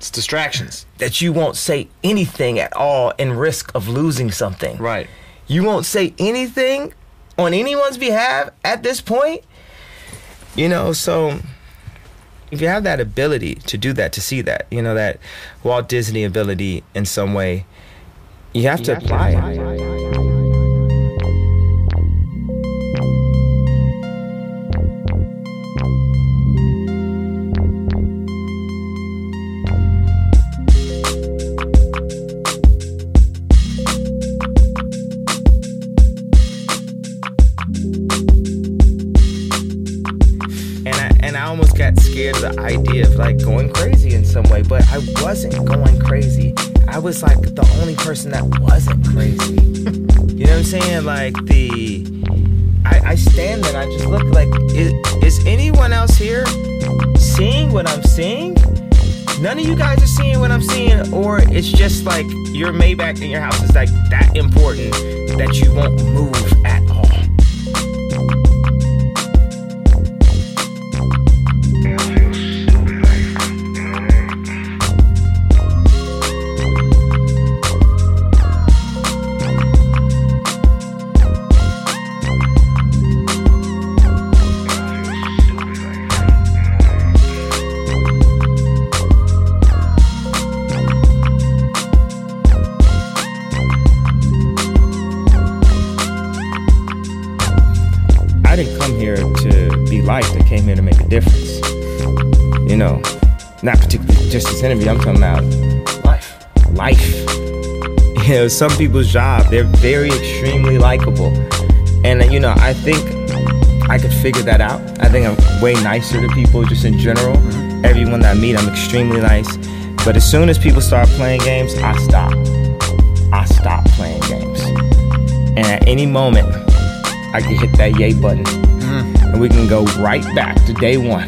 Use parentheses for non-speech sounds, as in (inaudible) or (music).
It's distractions. that you won't say anything at all in risk of losing something. Right. You won't say anything on anyone's behalf at this point. You know, so if you have that ability to do that, to see that, you know, that Walt Disney ability in some way, you have to apply it. And I and I almost got scared of the idea of like going crazy in some way, but I wasn't going crazy. I was like the only person that wasn't crazy. you know what I'm saying? Like the I, I stand there I just look like is, is anyone else here seeing what I'm seeing? None of you guys are seeing what I'm seeing, or it's just like your Maybach in your house is like that important that you won't move here to be liked. I came here to make a difference. You know, not particularly just this interview. I'm talking about life. Life. (laughs) You know, some people's job, they're very extremely likable. And, uh, you know, I think I could figure that out. I think I'm way nicer to people just in general. Everyone that I meet, I'm extremely nice. But as soon as people start playing games, I stop. I stop playing games. And at any moment, I can hit that yay button and we can go right back to day one.